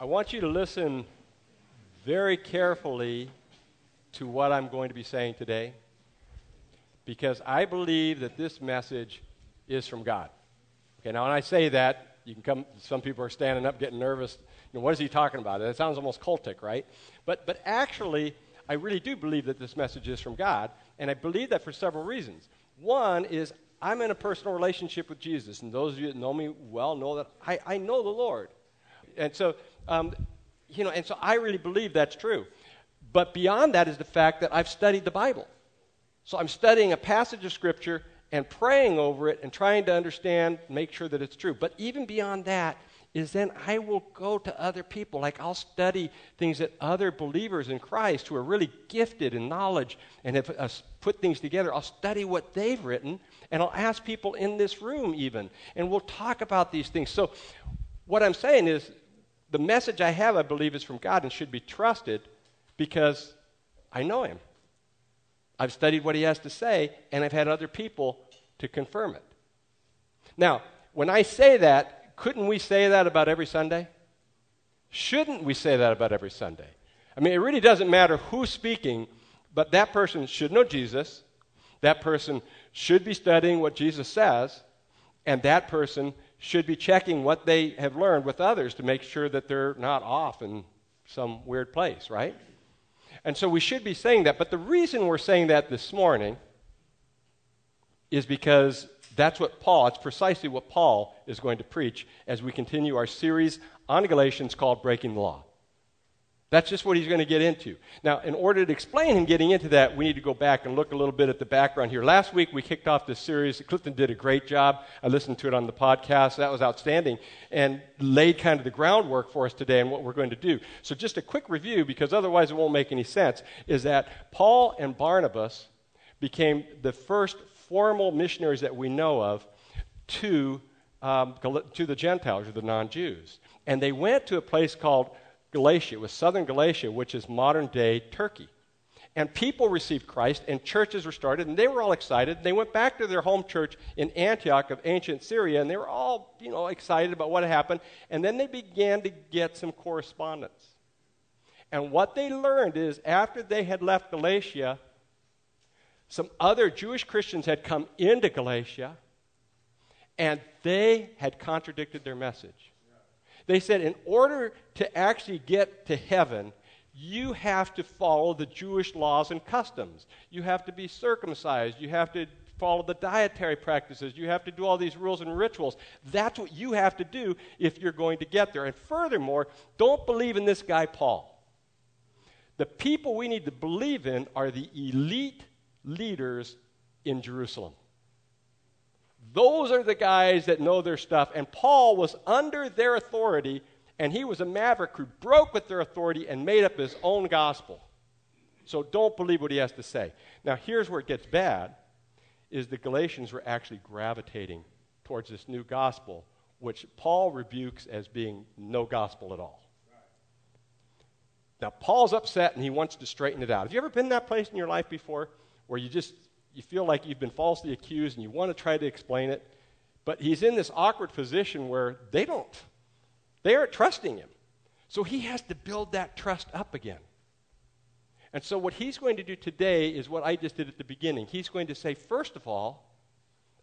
I want you to listen very carefully to what I'm going to be saying today because I believe that this message is from God. Okay, now when I say that, you can come, some people are standing up getting nervous. You know, what is he talking about? It sounds almost cultic, right? But, but actually, I really do believe that this message is from God, and I believe that for several reasons. One is I'm in a personal relationship with Jesus, and those of you that know me well know that I, I know the Lord. And so, um, you know, and so I really believe that's true. But beyond that is the fact that I've studied the Bible. So I'm studying a passage of Scripture and praying over it and trying to understand, make sure that it's true. But even beyond that is then I will go to other people. Like I'll study things that other believers in Christ who are really gifted in knowledge and have uh, put things together. I'll study what they've written and I'll ask people in this room even. And we'll talk about these things. So what I'm saying is the message I have, I believe, is from God and should be trusted because I know Him. I've studied what He has to say, and I've had other people to confirm it. Now, when I say that, couldn't we say that about every Sunday? Shouldn't we say that about every Sunday? I mean, it really doesn't matter who's speaking, but that person should know Jesus. That person should be studying what Jesus says, and that person should be checking what they have learned with others to make sure that they're not off in some weird place, right? And so we should be saying that. But the reason we're saying that this morning is because that's what Paul, it's precisely what Paul is going to preach as we continue our series on Galatians called Breaking the Law. That's just what he's going to get into. Now, in order to explain him getting into that, we need to go back and look a little bit at the background here. Last week, we kicked off this series. Clifton did a great job. I listened to it on the podcast. That was outstanding and laid kind of the groundwork for us today and what we're going to do. So, just a quick review, because otherwise it won't make any sense, is that Paul and Barnabas became the first formal missionaries that we know of to, um, to the Gentiles or the non Jews. And they went to a place called Galatia, was southern Galatia, which is modern day Turkey. And people received Christ, and churches were started, and they were all excited. They went back to their home church in Antioch of ancient Syria, and they were all, you know, excited about what happened. And then they began to get some correspondence. And what they learned is after they had left Galatia, some other Jewish Christians had come into Galatia, and they had contradicted their message. They said, in order to actually get to heaven, you have to follow the Jewish laws and customs. You have to be circumcised. You have to follow the dietary practices. You have to do all these rules and rituals. That's what you have to do if you're going to get there. And furthermore, don't believe in this guy, Paul. The people we need to believe in are the elite leaders in Jerusalem. Those are the guys that know their stuff. And Paul was under their authority, and he was a maverick who broke with their authority and made up his own gospel. So don't believe what he has to say. Now, here's where it gets bad is the Galatians were actually gravitating towards this new gospel, which Paul rebukes as being no gospel at all. Now, Paul's upset and he wants to straighten it out. Have you ever been in that place in your life before where you just you feel like you've been falsely accused and you want to try to explain it, but he's in this awkward position where they don't. They aren't trusting him. So he has to build that trust up again. And so, what he's going to do today is what I just did at the beginning. He's going to say, first of all,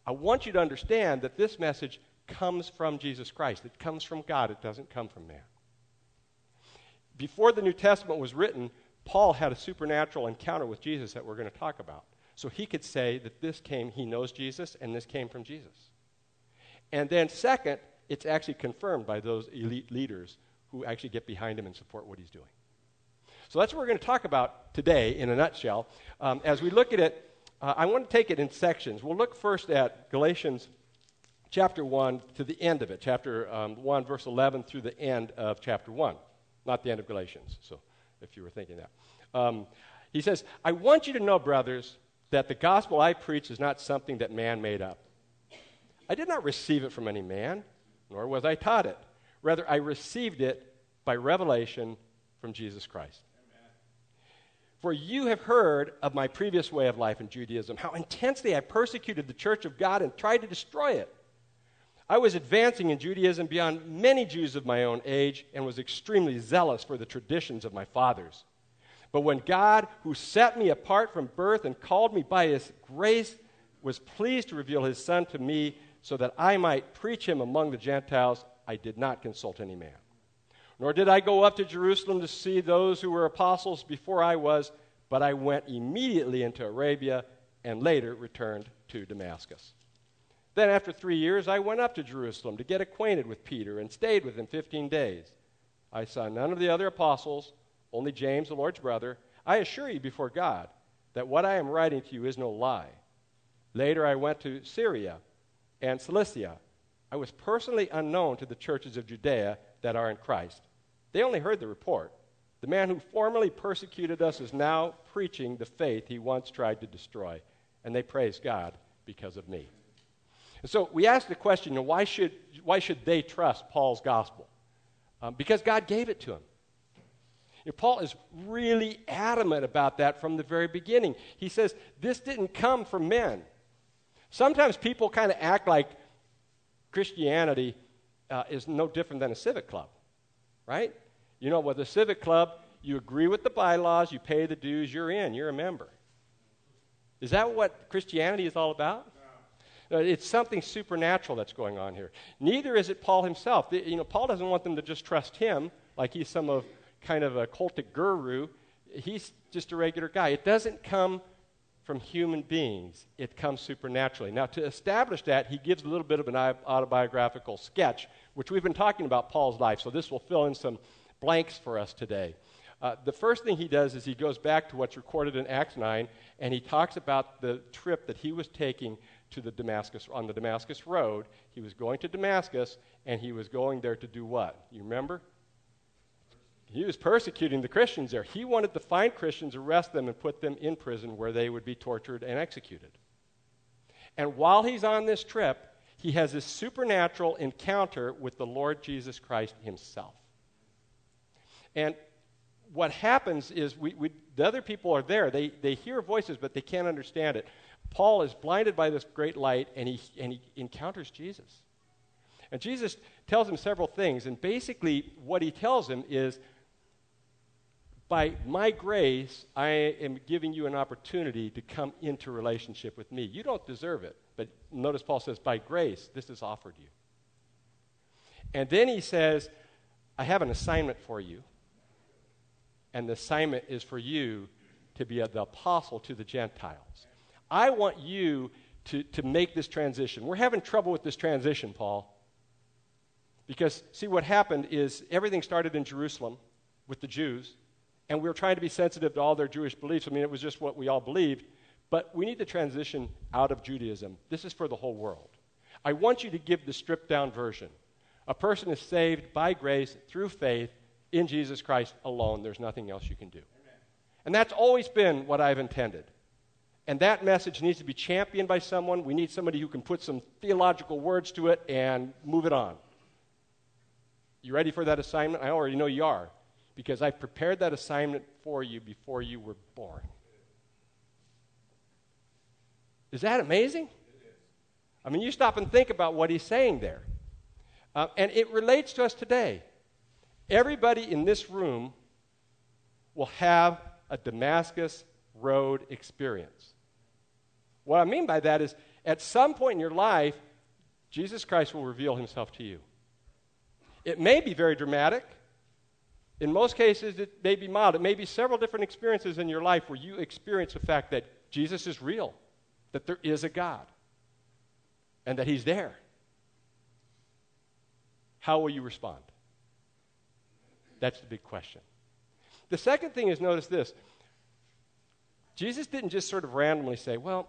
I want you to understand that this message comes from Jesus Christ. It comes from God, it doesn't come from man. Before the New Testament was written, Paul had a supernatural encounter with Jesus that we're going to talk about. So he could say that this came, he knows Jesus, and this came from Jesus. And then, second, it's actually confirmed by those elite leaders who actually get behind him and support what he's doing. So that's what we're going to talk about today in a nutshell. Um, as we look at it, uh, I want to take it in sections. We'll look first at Galatians chapter 1 to the end of it, chapter um, 1, verse 11 through the end of chapter 1, not the end of Galatians, so if you were thinking that. Um, he says, I want you to know, brothers, that the gospel I preach is not something that man made up. I did not receive it from any man, nor was I taught it. Rather, I received it by revelation from Jesus Christ. For you have heard of my previous way of life in Judaism, how intensely I persecuted the church of God and tried to destroy it. I was advancing in Judaism beyond many Jews of my own age and was extremely zealous for the traditions of my fathers. But when God, who set me apart from birth and called me by his grace, was pleased to reveal his Son to me so that I might preach him among the Gentiles, I did not consult any man. Nor did I go up to Jerusalem to see those who were apostles before I was, but I went immediately into Arabia and later returned to Damascus. Then, after three years, I went up to Jerusalem to get acquainted with Peter and stayed with him 15 days. I saw none of the other apostles, only James, the Lord's brother. I assure you before God that what I am writing to you is no lie. Later, I went to Syria and Cilicia. I was personally unknown to the churches of Judea that are in Christ. They only heard the report. The man who formerly persecuted us is now preaching the faith he once tried to destroy, and they praise God because of me. And so we ask the question you know, why, should, why should they trust Paul's gospel? Um, because God gave it to him. Know, Paul is really adamant about that from the very beginning. He says, This didn't come from men. Sometimes people kind of act like Christianity uh, is no different than a civic club, right? You know, with a civic club, you agree with the bylaws, you pay the dues, you're in, you're a member. Is that what Christianity is all about? Uh, it's something supernatural that's going on here. Neither is it Paul himself. You know, Paul doesn't want them to just trust him like he's some of kind of a cultic guru. He's just a regular guy. It doesn't come from human beings. It comes supernaturally. Now, to establish that, he gives a little bit of an autobiographical sketch, which we've been talking about Paul's life. So this will fill in some blanks for us today. Uh, the first thing he does is he goes back to what's recorded in Acts 9, and he talks about the trip that he was taking to the Damascus on the Damascus road. He was going to Damascus and he was going there to do what? You remember? He was persecuting the Christians there. He wanted to find Christians, arrest them, and put them in prison where they would be tortured and executed. And while he's on this trip, he has this supernatural encounter with the Lord Jesus Christ himself. And what happens is we, we, the other people are there. They, they hear voices, but they can't understand it. Paul is blinded by this great light and he, and he encounters Jesus. And Jesus tells him several things. And basically, what he tells him is by my grace, I am giving you an opportunity to come into relationship with me. You don't deserve it. But notice Paul says, by grace, this is offered you. And then he says, I have an assignment for you. And the assignment is for you to be the apostle to the Gentiles. I want you to, to make this transition. We're having trouble with this transition, Paul. Because, see, what happened is everything started in Jerusalem with the Jews, and we were trying to be sensitive to all their Jewish beliefs. I mean, it was just what we all believed. But we need to transition out of Judaism. This is for the whole world. I want you to give the stripped down version. A person is saved by grace through faith in Jesus Christ alone. There's nothing else you can do. Amen. And that's always been what I've intended. And that message needs to be championed by someone. We need somebody who can put some theological words to it and move it on. You ready for that assignment? I already know you are, because I prepared that assignment for you before you were born. Is that amazing? I mean, you stop and think about what he's saying there. Uh, and it relates to us today. Everybody in this room will have a Damascus Road experience. What I mean by that is, at some point in your life, Jesus Christ will reveal himself to you. It may be very dramatic. In most cases, it may be mild. It may be several different experiences in your life where you experience the fact that Jesus is real, that there is a God, and that he's there. How will you respond? That's the big question. The second thing is notice this Jesus didn't just sort of randomly say, Well,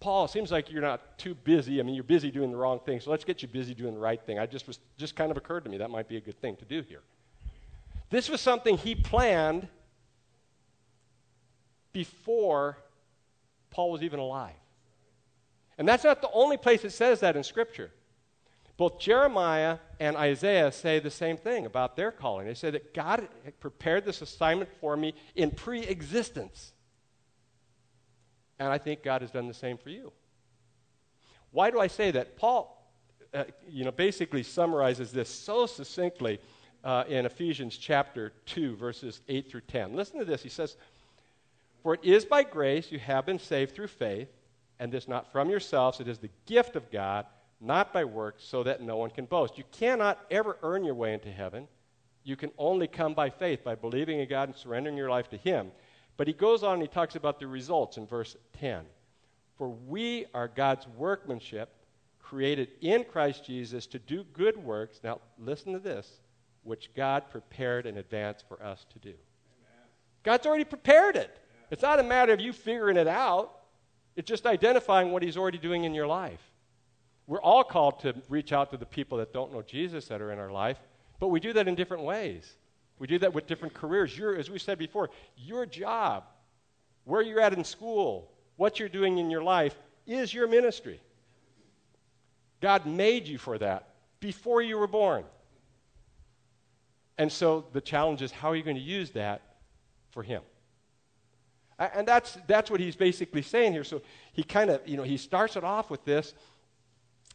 Paul, it seems like you're not too busy. I mean, you're busy doing the wrong thing, so let's get you busy doing the right thing. I just was just kind of occurred to me that might be a good thing to do here. This was something he planned before Paul was even alive. And that's not the only place it says that in Scripture. Both Jeremiah and Isaiah say the same thing about their calling. They say that God prepared this assignment for me in pre existence. And I think God has done the same for you. Why do I say that? Paul, uh, you know, basically summarizes this so succinctly uh, in Ephesians chapter 2, verses 8 through 10. Listen to this. He says, For it is by grace you have been saved through faith, and this not from yourselves, it is the gift of God, not by works, so that no one can boast. You cannot ever earn your way into heaven. You can only come by faith, by believing in God and surrendering your life to Him. But he goes on and he talks about the results in verse 10. For we are God's workmanship, created in Christ Jesus to do good works. Now, listen to this which God prepared in advance for us to do. Amen. God's already prepared it. Yeah. It's not a matter of you figuring it out, it's just identifying what He's already doing in your life. We're all called to reach out to the people that don't know Jesus that are in our life, but we do that in different ways. We do that with different careers. Your, as we said before, your job, where you're at in school, what you're doing in your life is your ministry. God made you for that before you were born. And so the challenge is how are you going to use that for Him? And that's, that's what he's basically saying here. So he kind of, you know, he starts it off with this,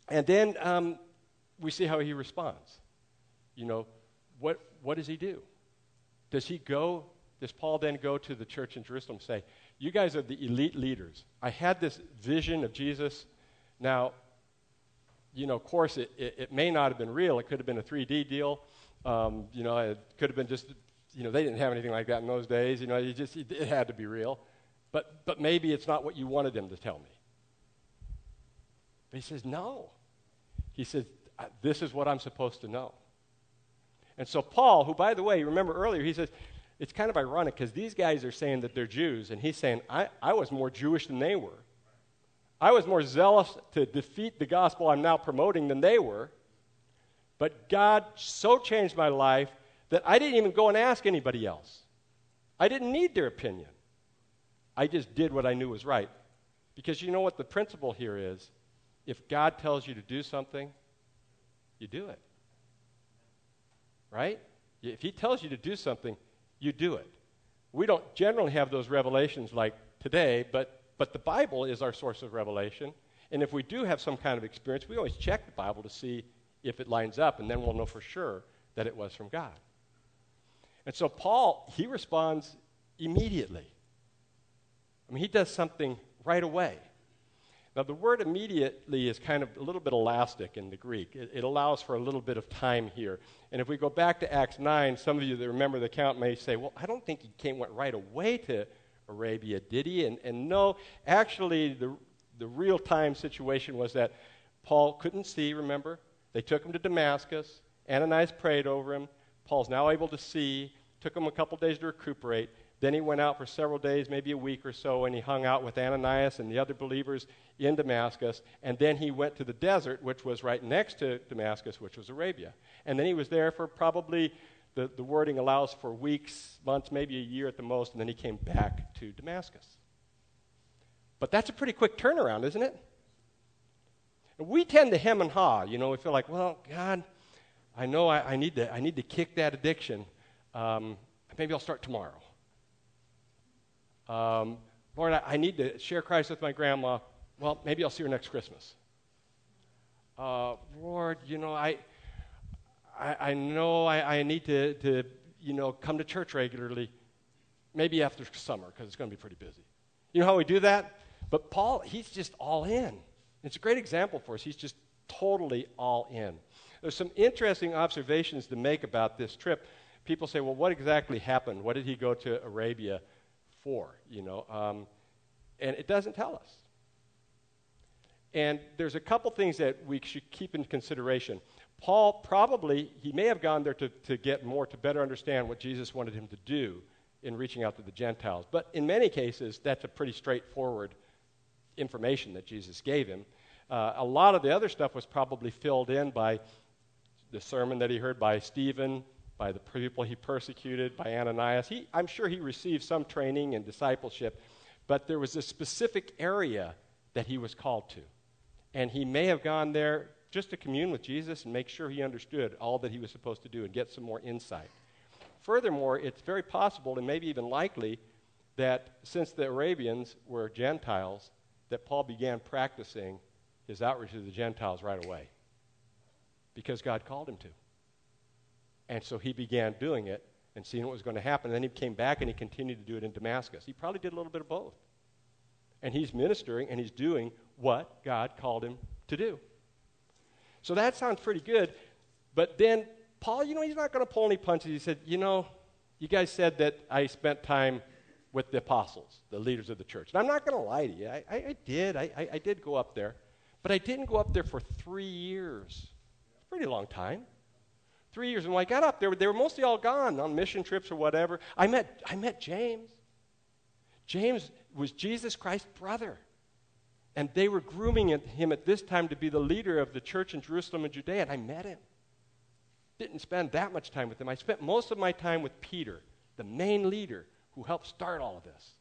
and then um, we see how he responds. You know, what, what does he do? Does he go, does Paul then go to the church in Jerusalem and say, You guys are the elite leaders. I had this vision of Jesus. Now, you know, of course, it, it, it may not have been real. It could have been a 3D deal. Um, you know, it could have been just, you know, they didn't have anything like that in those days. You know, you just, it, had to be real. But, but maybe it's not what you wanted them to tell me. But he says, No. He says, This is what I'm supposed to know. And so, Paul, who, by the way, remember earlier, he says, it's kind of ironic because these guys are saying that they're Jews, and he's saying, I, I was more Jewish than they were. I was more zealous to defeat the gospel I'm now promoting than they were. But God so changed my life that I didn't even go and ask anybody else. I didn't need their opinion. I just did what I knew was right. Because you know what the principle here is? If God tells you to do something, you do it right? If he tells you to do something, you do it. We don't generally have those revelations like today, but, but the Bible is our source of revelation. And if we do have some kind of experience, we always check the Bible to see if it lines up, and then we'll know for sure that it was from God. And so Paul, he responds immediately. I mean, he does something right away. Now, the word immediately is kind of a little bit elastic in the Greek. It, it, allows for a little bit of time here. And if we go back to Acts 9, some of you that remember the account may say, well, I don't think he came, went right away to Arabia, did he? And, and no, actually, the, the real time situation was that Paul couldn't see, remember? They took him to Damascus. Ananias prayed over him. Paul's now able to see. Took him a couple days to recuperate. Then he went out for several days, maybe a week or so, and he hung out with Ananias and the other believers in Damascus. And then he went to the desert, which was right next to Damascus, which was Arabia. And then he was there for probably, the, the wording allows for weeks, months, maybe a year at the most, and then he came back to Damascus. But that's a pretty quick turnaround, isn't it? We tend to hem and haw. You know, we feel like, well, God, I know I, I need, to, I need to kick that addiction. Um, maybe I'll start tomorrow. Um, Lord, I, I, need to share Christ with my grandma. Well, maybe I'll see her next Christmas. Uh, Lord, you know, I, I, I know I, I, need to, to, you know, come to church regularly. Maybe after summer, because it's going to be pretty busy. You know how we do that? But Paul, he's just all in. It's a great example for us. He's just totally all in. There's some interesting observations to make about this trip. People say, well, what exactly happened? What did he go to Arabia for, you know. Um, and it doesn't tell us. And there's a couple things that we should keep in consideration. Paul probably, he may have gone there to, to get more, to better understand what Jesus wanted him to do in reaching out to the Gentiles. But in many cases, that's a pretty straightforward information that Jesus gave him. Uh, a lot of the other stuff was probably filled in by the sermon that he heard by Stephen, by the people he persecuted, by Ananias. He, I'm sure he received some training and discipleship, but there was a specific area that he was called to. And he may have gone there just to commune with Jesus and make sure he understood all that he was supposed to do and get some more insight. Furthermore, it's very possible and maybe even likely that since the Arabians were Gentiles, that Paul began practicing his outreach to the Gentiles right away. because God called him to. And so he began doing it and seeing what was going to happen. And then he came back and he continued to do it in Damascus. He probably did a little bit of both. And he's ministering and he's doing what God called him to do. So that sounds pretty good. But then Paul, you know, he's not going to pull any punches. He said, You know, you guys said that I spent time with the apostles, the leaders of the church. And I'm not going to lie to you. I, I, I did. I, I, I did go up there. But I didn't go up there for three years. Pretty long time. Three years. And when I got up there, they were mostly all gone on mission trips or whatever. I met, I met James. James was Jesus Christ's brother. And they were grooming him at this time to be the leader of the church in Jerusalem and Judea, and I met him. Didn't spend that much time with him. I spent most of my time with Peter, the main leader who helped start all of this.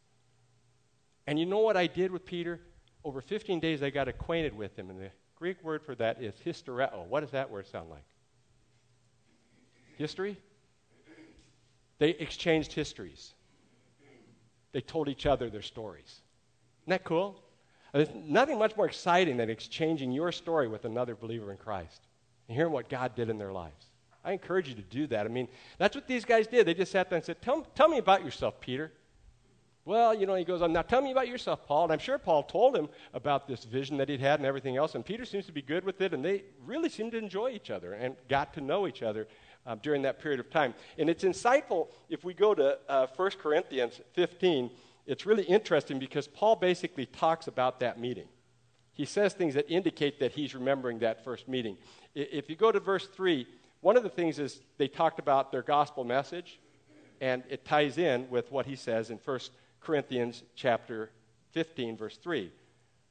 And you know what I did with Peter? Over 15 days, I got acquainted with him, and the Greek word for that is historeo. What does that word sound like? History? They exchanged histories. They told each other their stories. Isn't that cool? There's nothing much more exciting than exchanging your story with another believer in Christ and hearing what God did in their lives. I encourage you to do that. I mean, that's what these guys did. They just sat there and said, Tell, tell me about yourself, Peter. Well, you know, he goes on, Now tell me about yourself, Paul. And I'm sure Paul told him about this vision that he'd had and everything else. And Peter seems to be good with it. And they really seem to enjoy each other and got to know each other um, during that period of time. And it's insightful if we go to uh, 1 Corinthians 15 it's really interesting because Paul basically talks about that meeting. He says things that indicate that he's remembering that first meeting. If you go to verse 3, one of the things is they talked about their gospel message, and it ties in with what he says in 1 Corinthians chapter 15, verse 3.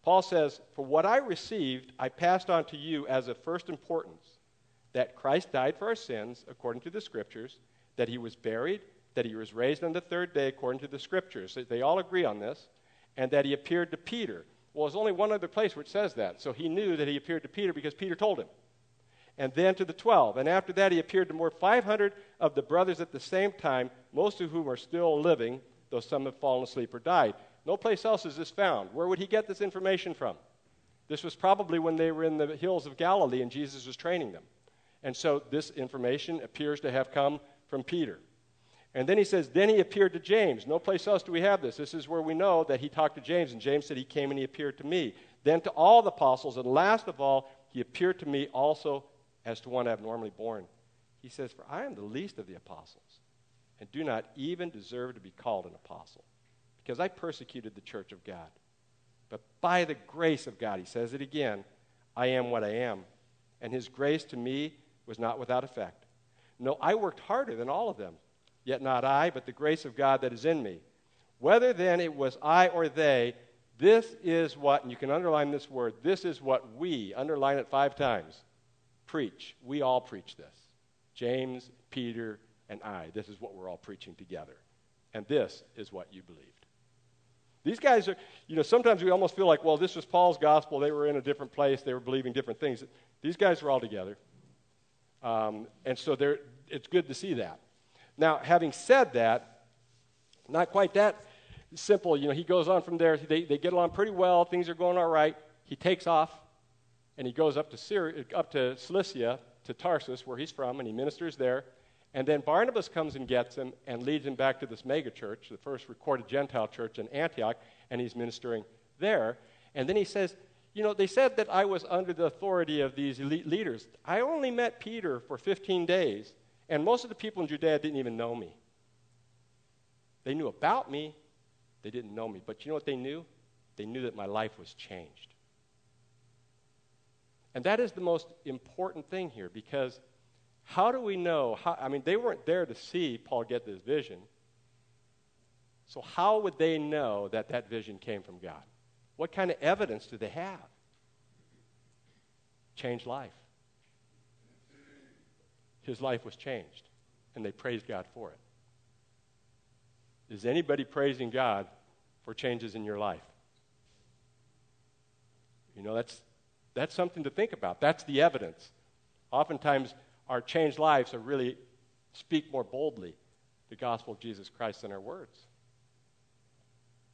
Paul says, For what I received, I passed on to you as of first importance that Christ died for our sins, according to the Scriptures, that he was buried that he was raised on the third day according to the scriptures. They all agree on this, and that he appeared to Peter. Well, there's only one other place where it says that. So he knew that he appeared to Peter because Peter told him. And then to the 12. And after that, he appeared to more 500 of the brothers at the same time, most of whom are still living, though some have fallen asleep or died. No place else is this found. Where would he get this information from? This was probably when they were in the hills of Galilee and Jesus was training them. And so this information appears to have come from Peter. And then he says, Then he appeared to James. No place else do we have this. This is where we know that he talked to James, and James said, He came and he appeared to me. Then to all the apostles, and last of all, he appeared to me also as to one abnormally born. He says, For I am the least of the apostles, and do not even deserve to be called an apostle, because I persecuted the church of God. But by the grace of God, he says it again, I am what I am. And his grace to me was not without effect. No, I worked harder than all of them Yet not I, but the grace of God that is in me. Whether then it was I or they, this is what, and you can underline this word, this is what we, underline it five times, preach. We all preach this. James, Peter, and I. This is what we're all preaching together. And this is what you believed. These guys are, you know, sometimes we almost feel like, well, this was Paul's gospel. They were in a different place. They were believing different things. These guys were all together. Um, and so it's good to see that. Now, having said that, not quite that simple. You know, he goes on from there. They, they get along pretty well. Things are going all right. He takes off, and he goes up to, Syria, up to Cilicia, to Tarsus, where he's from, and he ministers there. And then Barnabas comes and gets him and leads him back to this mega church, the first recorded Gentile church in Antioch, and he's ministering there. And then he says, You know, they said that I was under the authority of these elite leaders. I only met Peter for 15 days, and most of the people in Judea didn't even know me. They knew about me, they didn't know me. But you know what they knew? They knew that my life was changed. And that is the most important thing here because how do we know? How, I mean, they weren't there to see Paul get this vision. So, how would they know that that vision came from God? What kind of evidence do they have? Changed life his life was changed, and they praised God for it. Is anybody praising God for changes in your life? You know, that's, that's something to think about. That's the evidence. Oftentimes, our changed lives are really speak more boldly the gospel of Jesus Christ than our words.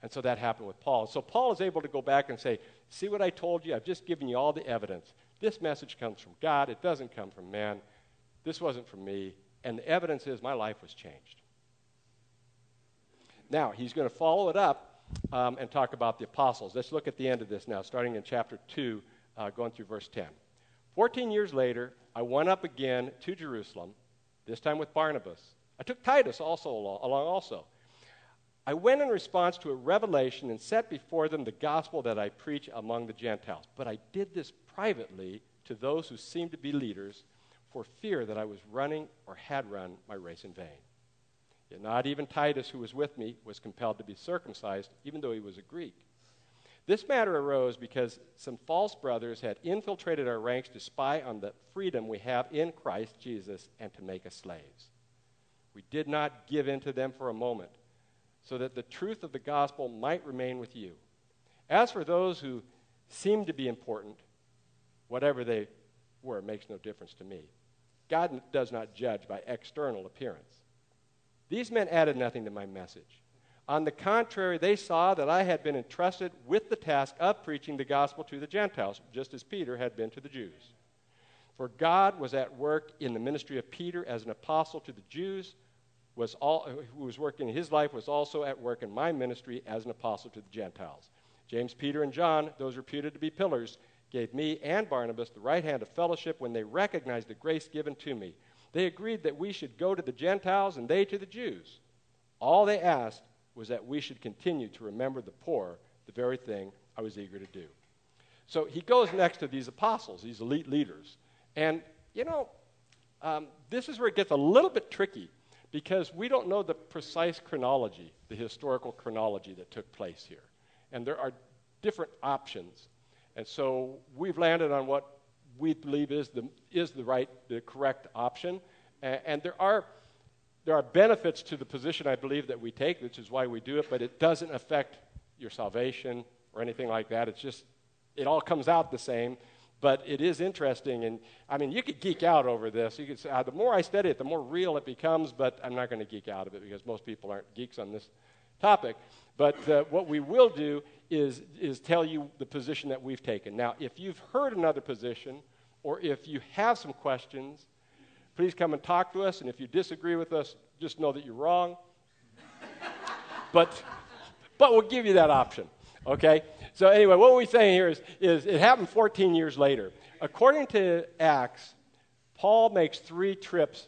And so that happened with Paul. So Paul is able to go back and say, See what I told you? I've just given you all the evidence This message comes from God, it doesn't come from man. This wasn't from me. And the evidence is my life was changed. Now, he's going to follow it up um, and talk about the apostles. Let's look at the end of this now, starting in chapter 2, uh, going through verse 10. Fourteen years later, I went up again to Jerusalem, this time with Barnabas. I took Titus also along, along also. I went in response to a revelation and set before them the gospel that I preach among the Gentiles. But I did this privately to those who seemed to be leaders for fear that I was running or had run my race in vain. Yet not even Titus, who was with me, was compelled to be circumcised, even though he was a Greek. This matter arose because some false brothers had infiltrated our ranks to spy on the freedom we have in Christ Jesus and to make us slaves. We did not give in to them for a moment, so that the truth of the gospel might remain with you. As for those who seemed to be important, whatever they were makes no difference to me. God does not judge by external appearance. These men added nothing to my message. On the contrary, they saw that I had been entrusted with the task of preaching the gospel to the Gentiles, just as Peter had been to the Jews. For God was at work in the ministry of Peter as an apostle to the Jews, was all, who was working in his life, was also at work in my ministry as an apostle to the Gentiles. James, Peter, and John, those reputed to be pillars, gave me and Barnabas the right hand of fellowship when they recognized the grace given to me. They agreed that we should go to the Gentiles and they to the Jews. All they asked was that we should continue to remember the poor, the very thing I was eager to do. So he goes next to these apostles, these elite leaders. And, you know, um, this is where it gets a little bit tricky because we don't know the precise chronology, the historical chronology that took place here. And there are different options. And so we've landed on what we believe is the, is the right, the correct option. And, and there are there are benefits to the position I believe that we take, which is why we do it, but it doesn't affect your salvation or anything like that. It's just, it all comes out the same. But it is interesting, and I mean, you could geek out over this. You could say, uh, the more I study it, the more real it becomes, but I'm not going to geek out of it because most people aren't geeks on this topic. But uh, what we will do is, is tell you the position that we've taken. Now, if you've heard another position, or if you have some questions, please come and talk to us. And if you disagree with us, just know that you're wrong. but, but we'll give you that option. Okay? So, anyway, what we're saying here is, is it happened 14 years later. According to Acts, Paul makes three trips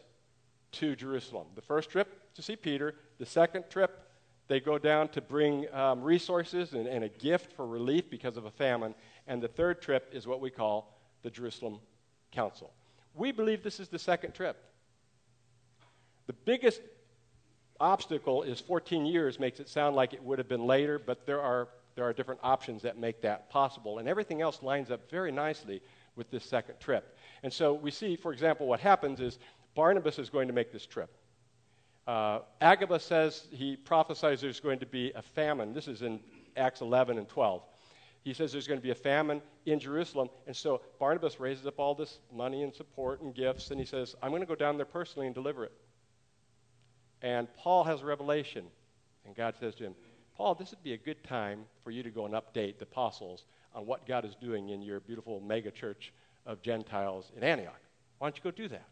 to Jerusalem. The first trip to see Peter, the second trip, they go down to bring um, resources and, and a gift for relief because of a famine. And the third trip is what we call the Jerusalem Council. We believe this is the second trip. The biggest obstacle is 14 years makes it sound like it would have been later, but there are, there are different options that make that possible. And everything else lines up very nicely with this second trip. And so we see, for example, what happens is Barnabas is going to make this trip. Uh, Agabus says he prophesies there's going to be a famine. This is in Acts 11 and 12 he says there's going to be a famine in Jerusalem. And so Barnabas raises up all this money and support and gifts, and he says, I'm going to go down there personally and deliver it. And Paul has a revelation, and God says to him, Paul, this would be a good time for you to go and update the apostles on what God is doing in your beautiful mega church of Gentiles in Antioch. Why don't you go do that?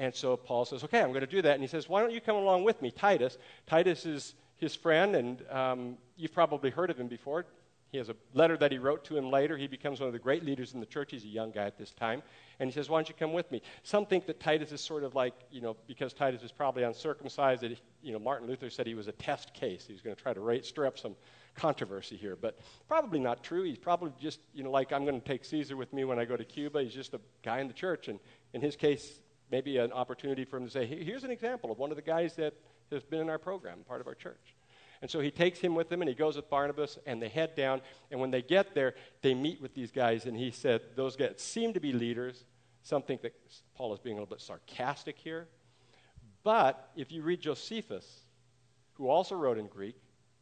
And so Paul says, Okay, I'm going to do that. And he says, Why don't you come along with me, Titus? Titus is his friend, and um, you've probably heard of him before. He has a letter that he wrote to him later. He becomes one of the great leaders in the church. He's a young guy at this time. And he says, Why don't you come with me? Some think that Titus is sort of like, you know, because Titus was probably uncircumcised, that, you know, Martin Luther said he was a test case. He was going to try to stir up some controversy here. But probably not true. He's probably just, you know, like I'm going to take Caesar with me when I go to Cuba. He's just a guy in the church. And in his case, maybe an opportunity for him to say, Here's an example of one of the guys that has been in our program, part of our church. And so he takes him with him and he goes with Barnabas and they head down. And when they get there, they meet with these guys. And he said, Those guys seem to be leaders. Some think that Paul is being a little bit sarcastic here. But if you read Josephus, who also wrote in Greek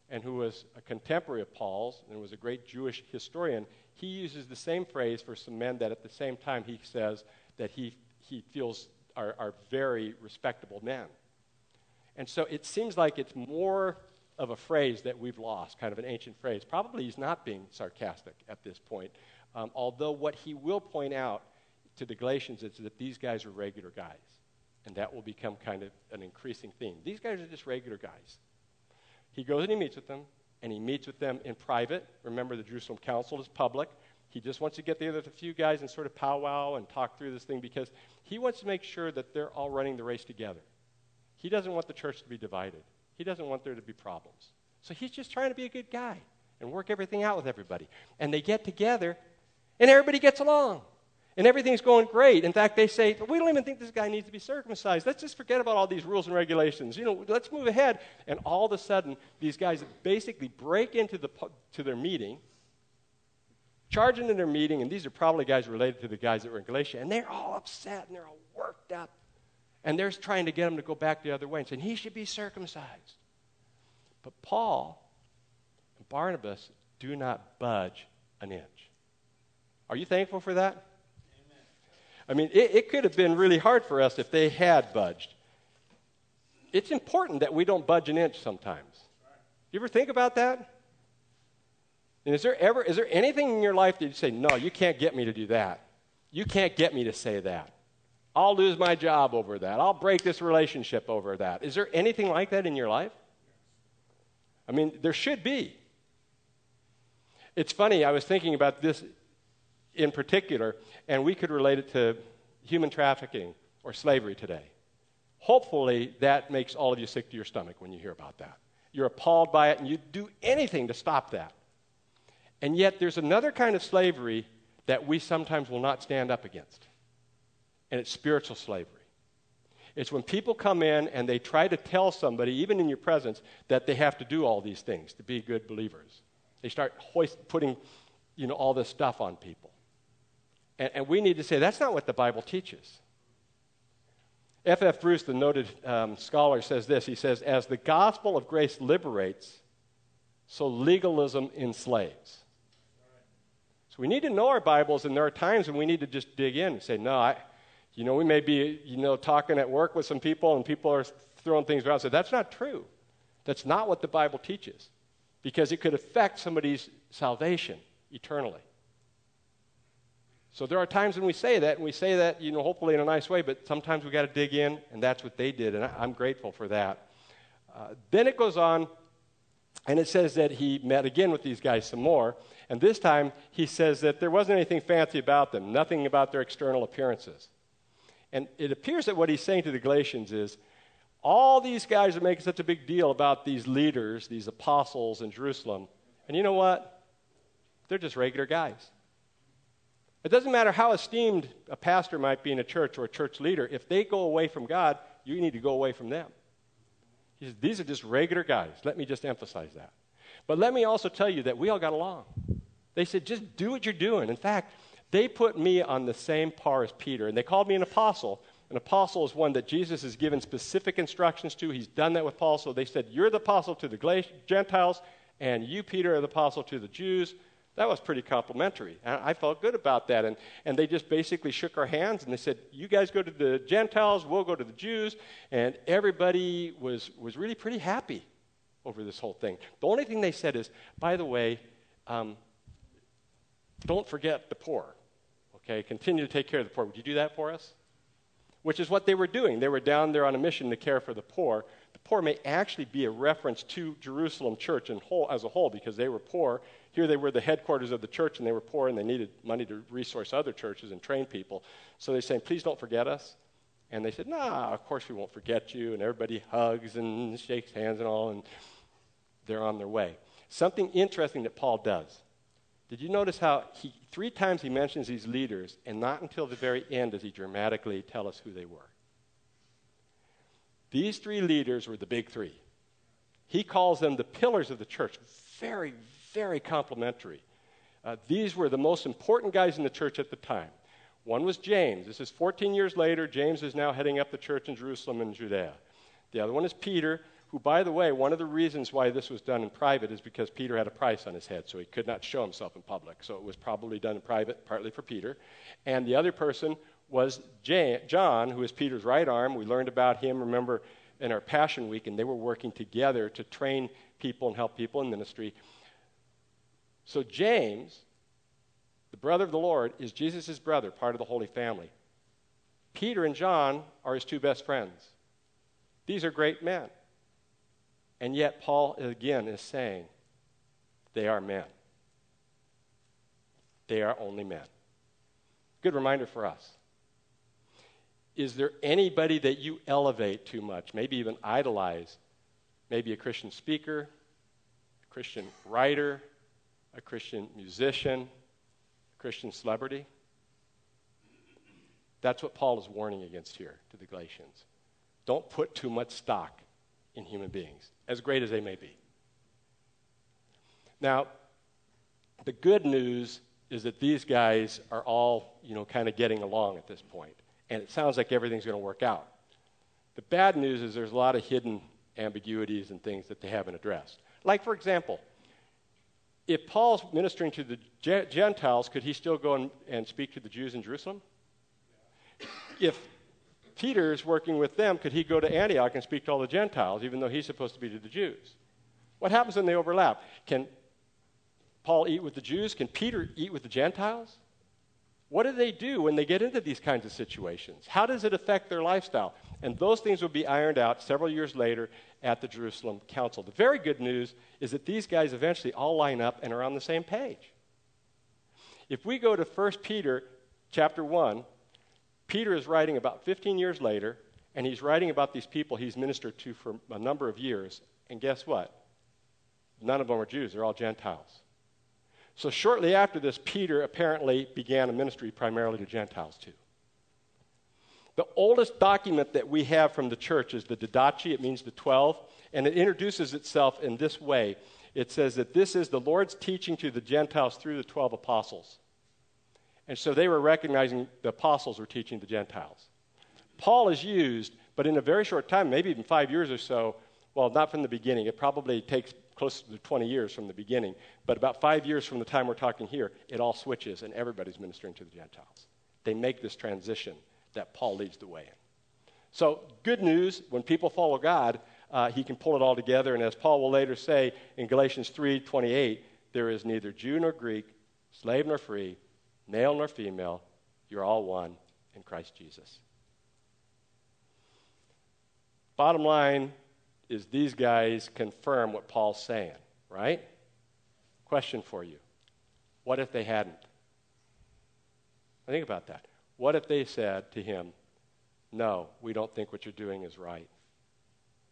and who was a contemporary of Paul's and was a great Jewish historian, he uses the same phrase for some men that at the same time he says that he, he feels are, are very respectable men. And so it seems like it's more of a phrase that we've lost, kind of an ancient phrase. Probably he's not being sarcastic at this point. Um, although, what he will point out to the Galatians is that these guys are regular guys. And that will become kind of an increasing theme. These guys are just regular guys. He goes and he meets with them, and he meets with them in private. Remember, the Jerusalem Council is public. He just wants to get together with a few guys and sort of powwow and talk through this thing because he wants to make sure that they're all running the race together. He doesn't want the church to be divided, he doesn't want there to be problems. So he's just trying to be a good guy and work everything out with everybody. And they get together, and everybody gets along. And everything's going great. In fact, they say, we don't even think this guy needs to be circumcised. Let's just forget about all these rules and regulations. You know, let's move ahead. And all of a sudden, these guys basically break into the, to their meeting, charge into their meeting, and these are probably guys related to the guys that were in Galatia, and they're all upset and they're all worked up. And they're trying to get him to go back the other way and saying, he should be circumcised. But Paul and Barnabas do not budge an inch. Are you thankful for that? I mean, it, it could have been really hard for us if they had budged. It's important that we don't budge an inch sometimes. You ever think about that? And is there ever is there anything in your life that you say, no, you can't get me to do that? You can't get me to say that. I'll lose my job over that. I'll break this relationship over that. Is there anything like that in your life? I mean, there should be. It's funny, I was thinking about this in particular, and we could relate it to human trafficking or slavery today. Hopefully, that makes all of you sick to your stomach when you hear about that. You're appalled by it, and you'd do anything to stop that. And yet, there's another kind of slavery that we sometimes will not stand up against, and it's spiritual slavery. It's when people come in and they try to tell somebody, even in your presence, that they have to do all these things to be good believers. They start hoist, putting you know, all this stuff on people. And, and we need to say that's not what the Bible teaches. F. F. Bruce, the noted um, scholar, says this. He says, As the gospel of grace liberates, so legalism enslaves. So we need to know our Bibles, and there are times when we need to just dig in and say, No, I, you know, we may be, you know, talking at work with some people, and people are throwing things around. So that's not true. That's not what the Bible teaches, because it could affect somebody's salvation eternally. So there are times when we say that, and we say that, you know, hopefully in a nice way, but sometimes we got to dig in, and that's what they did, and I, am grateful for that. Uh, then it goes on, and it says that he met again with these guys some more, and this time he says that there wasn't anything fancy about them, nothing about their external appearances. And it appears that what he's saying to the Galatians is, all these guys are making such a big deal about these leaders, these apostles in Jerusalem, and you know what? They're just regular guys. It doesn't matter how esteemed a pastor might be in a church or a church leader, if they go away from God, you need to go away from them. He says, These are just regular guys. Let me just emphasize that. But let me also tell you that we all got along. They said, Just do what you're doing. In fact, they put me on the same par as Peter, and they called me an apostle. An apostle is one that Jesus has given specific instructions to. He's done that with Paul. So they said, You're the apostle to the Gentiles, and you, Peter, are the apostle to the Jews. That was pretty complimentary. And I felt good about that. And, and they just basically shook our hands and they said, You guys go to the Gentiles, we'll go to the Jews. And everybody was, was really pretty happy over this whole thing. The only thing they said is, By the way, um, don't forget the poor. Okay, continue to take care of the poor. Would you do that for us? Which is what they were doing. They were down there on a mission to care for the poor. The poor may actually be a reference to Jerusalem church whole, as a whole because they were poor here they were the headquarters of the church and they were poor and they needed money to resource other churches and train people. So they're saying, please don't forget us. And they said, nah, of course we won't forget you. And everybody hugs and shakes hands and all, and they're on their way. Something interesting that Paul does. Did you notice how he, three times he mentions these leaders, and not until the very end does he dramatically tell us who they were? These three leaders were the big three. He calls them the pillars of the church. Very, very complimentary. Uh, these were the most important guys in the church at the time. One was James. This is 14 years later. James is now heading up the church in Jerusalem and Judea. The other one is Peter, who, by the way, one of the reasons why this was done in private is because Peter had a price on his head, so he could not show himself in public. So it was probably done in private, partly for Peter. And the other person was John, who is Peter's right arm. We learned about him, remember, in our Passion Week, and they were working together to train people and help people in ministry. So, James, the brother of the Lord, is Jesus' brother, part of the Holy Family. Peter and John are his two best friends. These are great men. And yet, Paul again is saying they are men. They are only men. Good reminder for us. Is there anybody that you elevate too much, maybe even idolize? Maybe a Christian speaker, a Christian writer, a Christian musician, a Christian celebrity? That's what Paul is warning against here to the Galatians. Don't put too much stock in human beings, as great as they may be. Now, the good news is that these guys are all, you know, kind of getting along at this point, and it sounds like everything's going to work out. The bad news is there's a lot of hidden ambiguities and things that they haven't addressed. Like, for example, if Paul's ministering to the Gentiles, could he still go and, and speak to the Jews in Jerusalem? If Peter's working with them, could he go to Antioch and speak to all the Gentiles, even though he's supposed to be to the Jews? What happens when they overlap? Can Paul eat with the Jews? Can Peter eat with the Gentiles? What do they do when they get into these kinds of situations? How does it affect their lifestyle? And those things will be ironed out several years later at the Jerusalem Council. The very good news is that these guys eventually all line up and are on the same page. If we go to 1 Peter chapter 1, Peter is writing about 15 years later, and he's writing about these people he's ministered to for a number of years. And guess what? None of them are Jews, they're all Gentiles. So, shortly after this, Peter apparently began a ministry primarily to Gentiles too. The oldest document that we have from the church is the Didache, it means the 12, and it introduces itself in this way. It says that this is the Lord's teaching to the Gentiles through the 12 apostles. And so they were recognizing the apostles were teaching the Gentiles. Paul is used, but in a very short time, maybe even five years or so, well, not from the beginning, it probably takes close to 20 years from the beginning, but about five years from the time we're talking here, it all switches and everybody's ministering to the Gentiles. They make this transition that Paul leads the way in. So, good news when people follow God, uh, he can pull it all together. And as Paul will later say in Galatians 3 28, there is neither Jew nor Greek, slave nor free, male nor female, you're all one in Christ Jesus. Bottom line is these guys confirm what Paul's saying, right? Question for you What if they hadn't? Think about that. What if they said to him, No, we don't think what you're doing is right.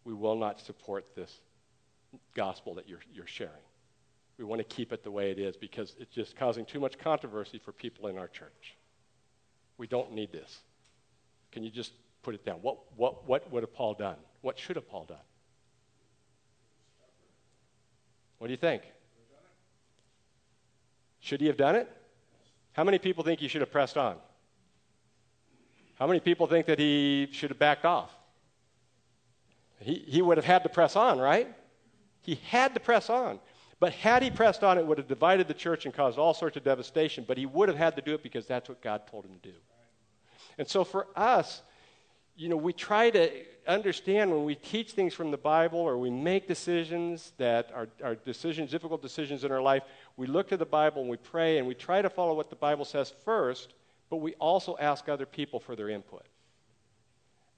We will not support this gospel that you're, you're sharing. We want to keep it the way it is because it's just causing too much controversy for people in our church. We don't need this. Can you just put it down? What, what, what would have Paul done? What should have Paul done? What do you think? Should he have done it? How many people think he should have pressed on? How many people think that he should have backed off? He, he would have had to press on, right? He had to press on. But had he pressed on, it would have divided the church and caused all sorts of devastation. But he would have had to do it because that's what God told him to do. And so for us, you know, we try to understand when we teach things from the Bible or we make decisions that are, are decisions, difficult decisions in our life, we look to the Bible and we pray and we try to follow what the Bible says first, but we also ask other people for their input.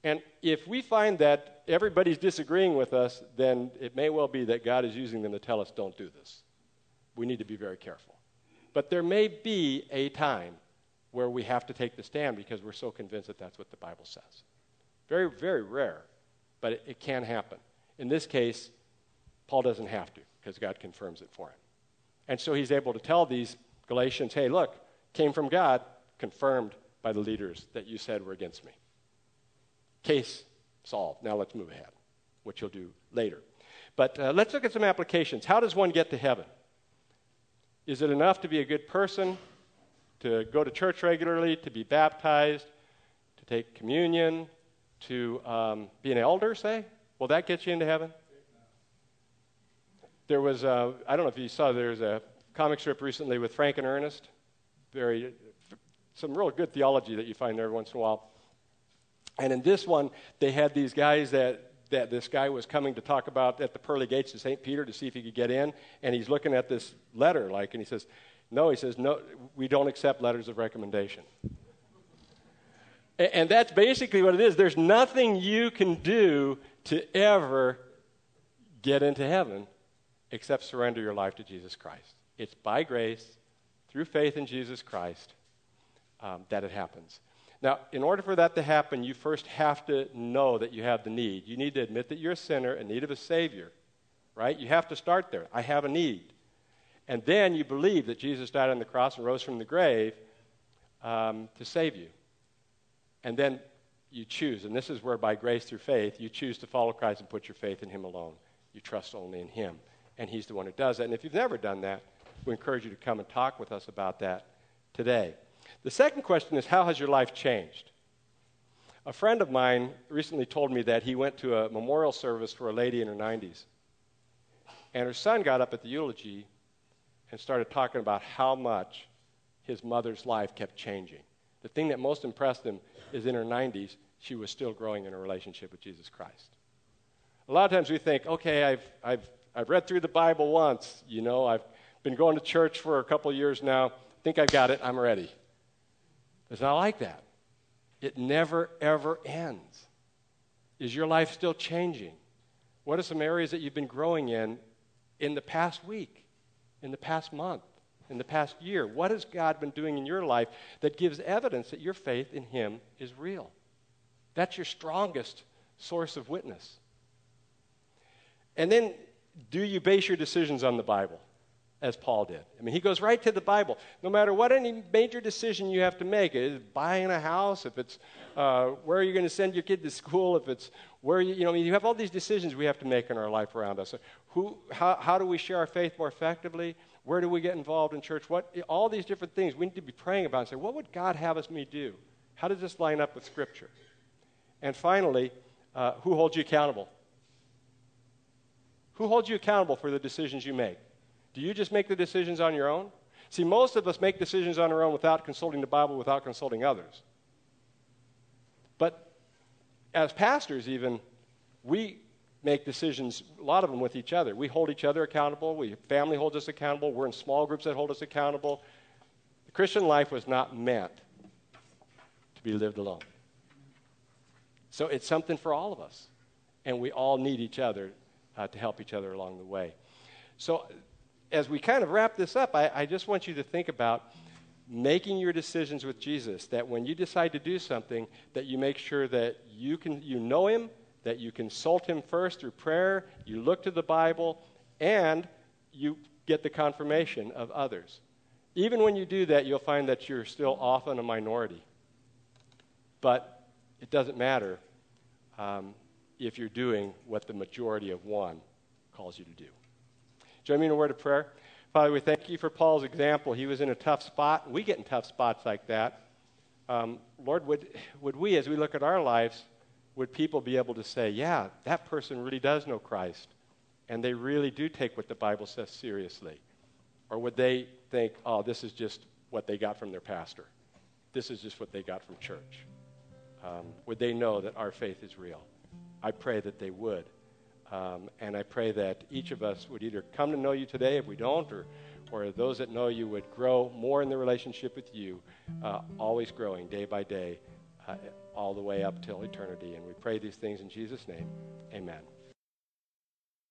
And if we find that everybody's disagreeing with us, then it may well be that God is using them to tell us, don't do this. We need to be very careful. But there may be a time where we have to take the stand because we're so convinced that that's what the Bible says. Very, very rare, but it, it can happen. In this case, Paul doesn't have to because God confirms it for him. And so he's able to tell these Galatians, hey, look, came from God, confirmed by the leaders that you said were against me. Case solved. Now let's move ahead, which you'll do later. But uh, let's look at some applications. How does one get to heaven? Is it enough to be a good person, to go to church regularly, to be baptized, to take communion, to um, be an elder, say? Will that get you into heaven? There was, uh, I don't know if you saw, there's a comic strip recently with Frank and Ernest. Very, some real good theology that you find there once in a while. And in this one, they had these guys that, that this guy was coming to talk about at the pearly gates of St. Peter to see if he could get in. And he's looking at this letter, like, and he says, No, he says, no, we don't accept letters of recommendation. And, and that's basically what it is. There's nothing you can do to ever get into heaven except surrender your life to Jesus Christ. It's by grace, through faith in Jesus Christ, um, that it happens. Now, in order for that to happen, you first have to know that you have the need. You need to admit that you're a sinner in need of a Savior, right? You have to start there. I have a need. And then you believe that Jesus died on the cross and rose from the grave um, to save you. And then you choose, and this is where by grace through faith, you choose to follow Christ and put your faith in Him alone. You trust only in Him. And He's the one who does that. And if you've never done that, we encourage you to come and talk with us about that today. The second question is How has your life changed? A friend of mine recently told me that he went to a memorial service for a lady in her 90s. And her son got up at the eulogy and started talking about how much his mother's life kept changing. The thing that most impressed him is in her 90s, she was still growing in a relationship with Jesus Christ. A lot of times we think, okay, I've, I've, I've read through the Bible once, you know, I've been going to church for a couple years now, I think I've got it, I'm ready. It's not like that. It never, ever ends. Is your life still changing? What are some areas that you've been growing in in the past week, in the past month, in the past year? What has God been doing in your life that gives evidence that your faith in Him is real? That's your strongest source of witness. And then, do you base your decisions on the Bible? As Paul did. I mean, he goes right to the Bible. No matter what any major decision you have to make, is buying a house, if it's uh, where are you going to send your kid to school, if it's where you, you know, I mean, you have all these decisions we have to make in our life around us. Who, how, how do we share our faith more effectively? Where do we get involved in church? What, all these different things we need to be praying about and say, what would God have us me do? How does this line up with Scripture? And finally, uh, who holds you accountable? Who holds you accountable for the decisions you make? Do you just make the decisions on your own? See, most of us make decisions on our own without consulting the Bible, without consulting others. But as pastors, even, we make decisions, a lot of them with each other. We hold each other accountable. We, family holds us accountable. We're in small groups that hold us accountable. The Christian life was not meant to be lived alone. So it's something for all of us. And we all need each other uh, to help each other along the way. So as we kind of wrap this up, I, I just want you to think about making your decisions with Jesus. That when you decide to do something, that you make sure that you can you know Him, that you consult Him first through prayer, you look to the Bible, and you get the confirmation of others. Even when you do that, you'll find that you're still often a minority. But it doesn't matter um, if you're doing what the majority of one calls you to do. Join me in a word of prayer. Father, we thank you for Paul's example. He was in a tough spot. We get in tough spots like that. Um, Lord, would, would we, as we look at our lives, would people be able to say, yeah, that person really does know Christ, and they really do take what the Bible says seriously? Or would they think, oh, this is just what they got from their pastor? This is just what they got from church? Um, would they know that our faith is real? I pray that they would. Um, and I pray that each of us would either come to know you today if we don't, or, or those that know you would grow more in the relationship with you, uh, always growing day by day, uh, all the way up till eternity. And we pray these things in Jesus' name. Amen.